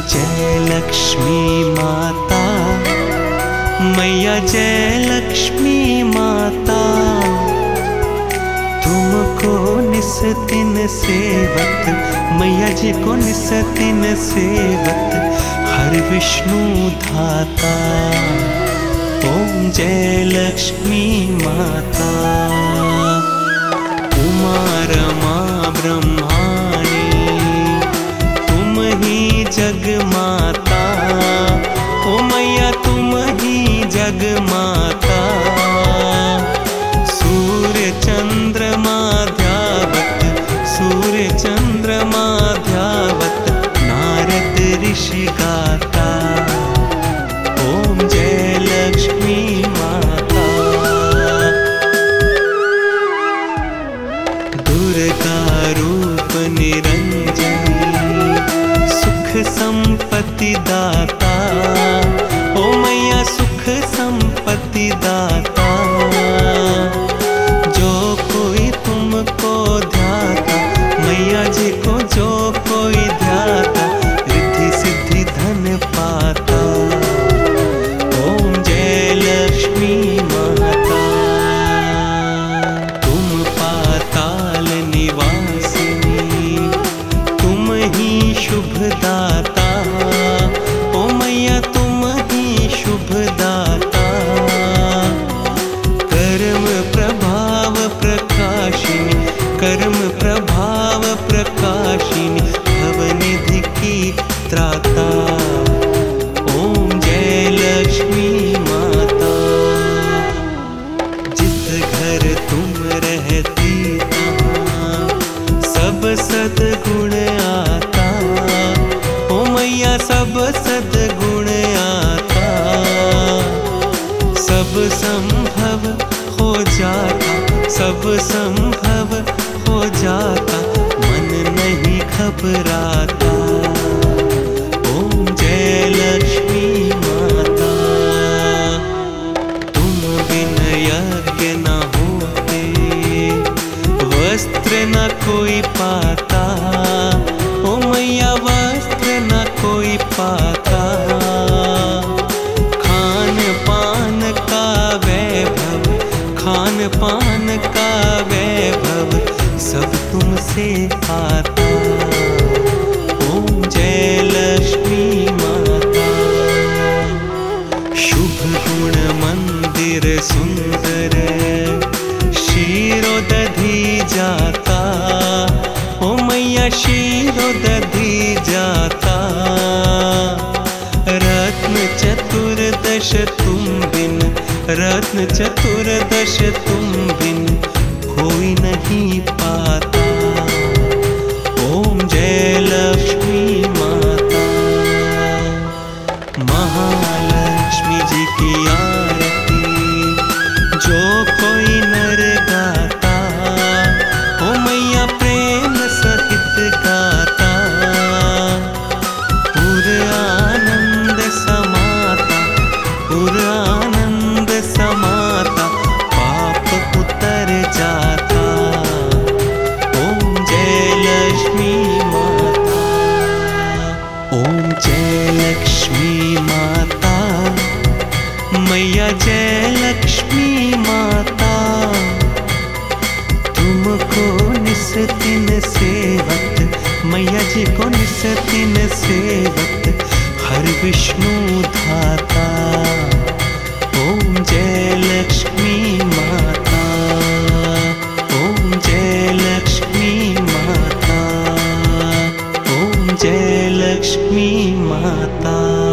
जय लक्ष्मी माता, मैया जय लक्ष्मी माता, तुमको निस दिन सेवत मैया जी को निस दिन सेवत हर विष्णु धाता। ओम जय लक्ष्मी माता। उमा, रमा ब्रह्माणी सूर्य चंद्रमा सूर्य चंद्रमा नारद ऋषि गाता। ओम जय लक्ष्मी माता। निरंजनी, सुख संपत्ति दाता। त्राता ओम जय लक्ष्मी माता। जिस घर तुम रहती सब सदगुण आता। ओ मैया, सब सदगुण आता। सब संभव हो जाता, सब संभव हो जाता। मन नहीं घबराता। कोई पाता, ओ वस्त्र न कोई पाता। खान पान का वैभव खान पान का वैभव सब तुमसे आता। ओम जय लक्ष्मी सुंदर शीरो दधी जाता ओ मैया शीरो दधी जाता रत्न चतुर्दश तुम बिन, रत्न चतुर्दश तुम बिन, कोई नहीं पाता। जय लक्ष्मी माता। तुमको निस दिन सेवत मैया जी को निस दिन सेवत हर विष्णु धाता। ओम जय लक्ष्मी माता। ओम जय लक्ष्मी माता। ओम जय लक्ष्मी माता।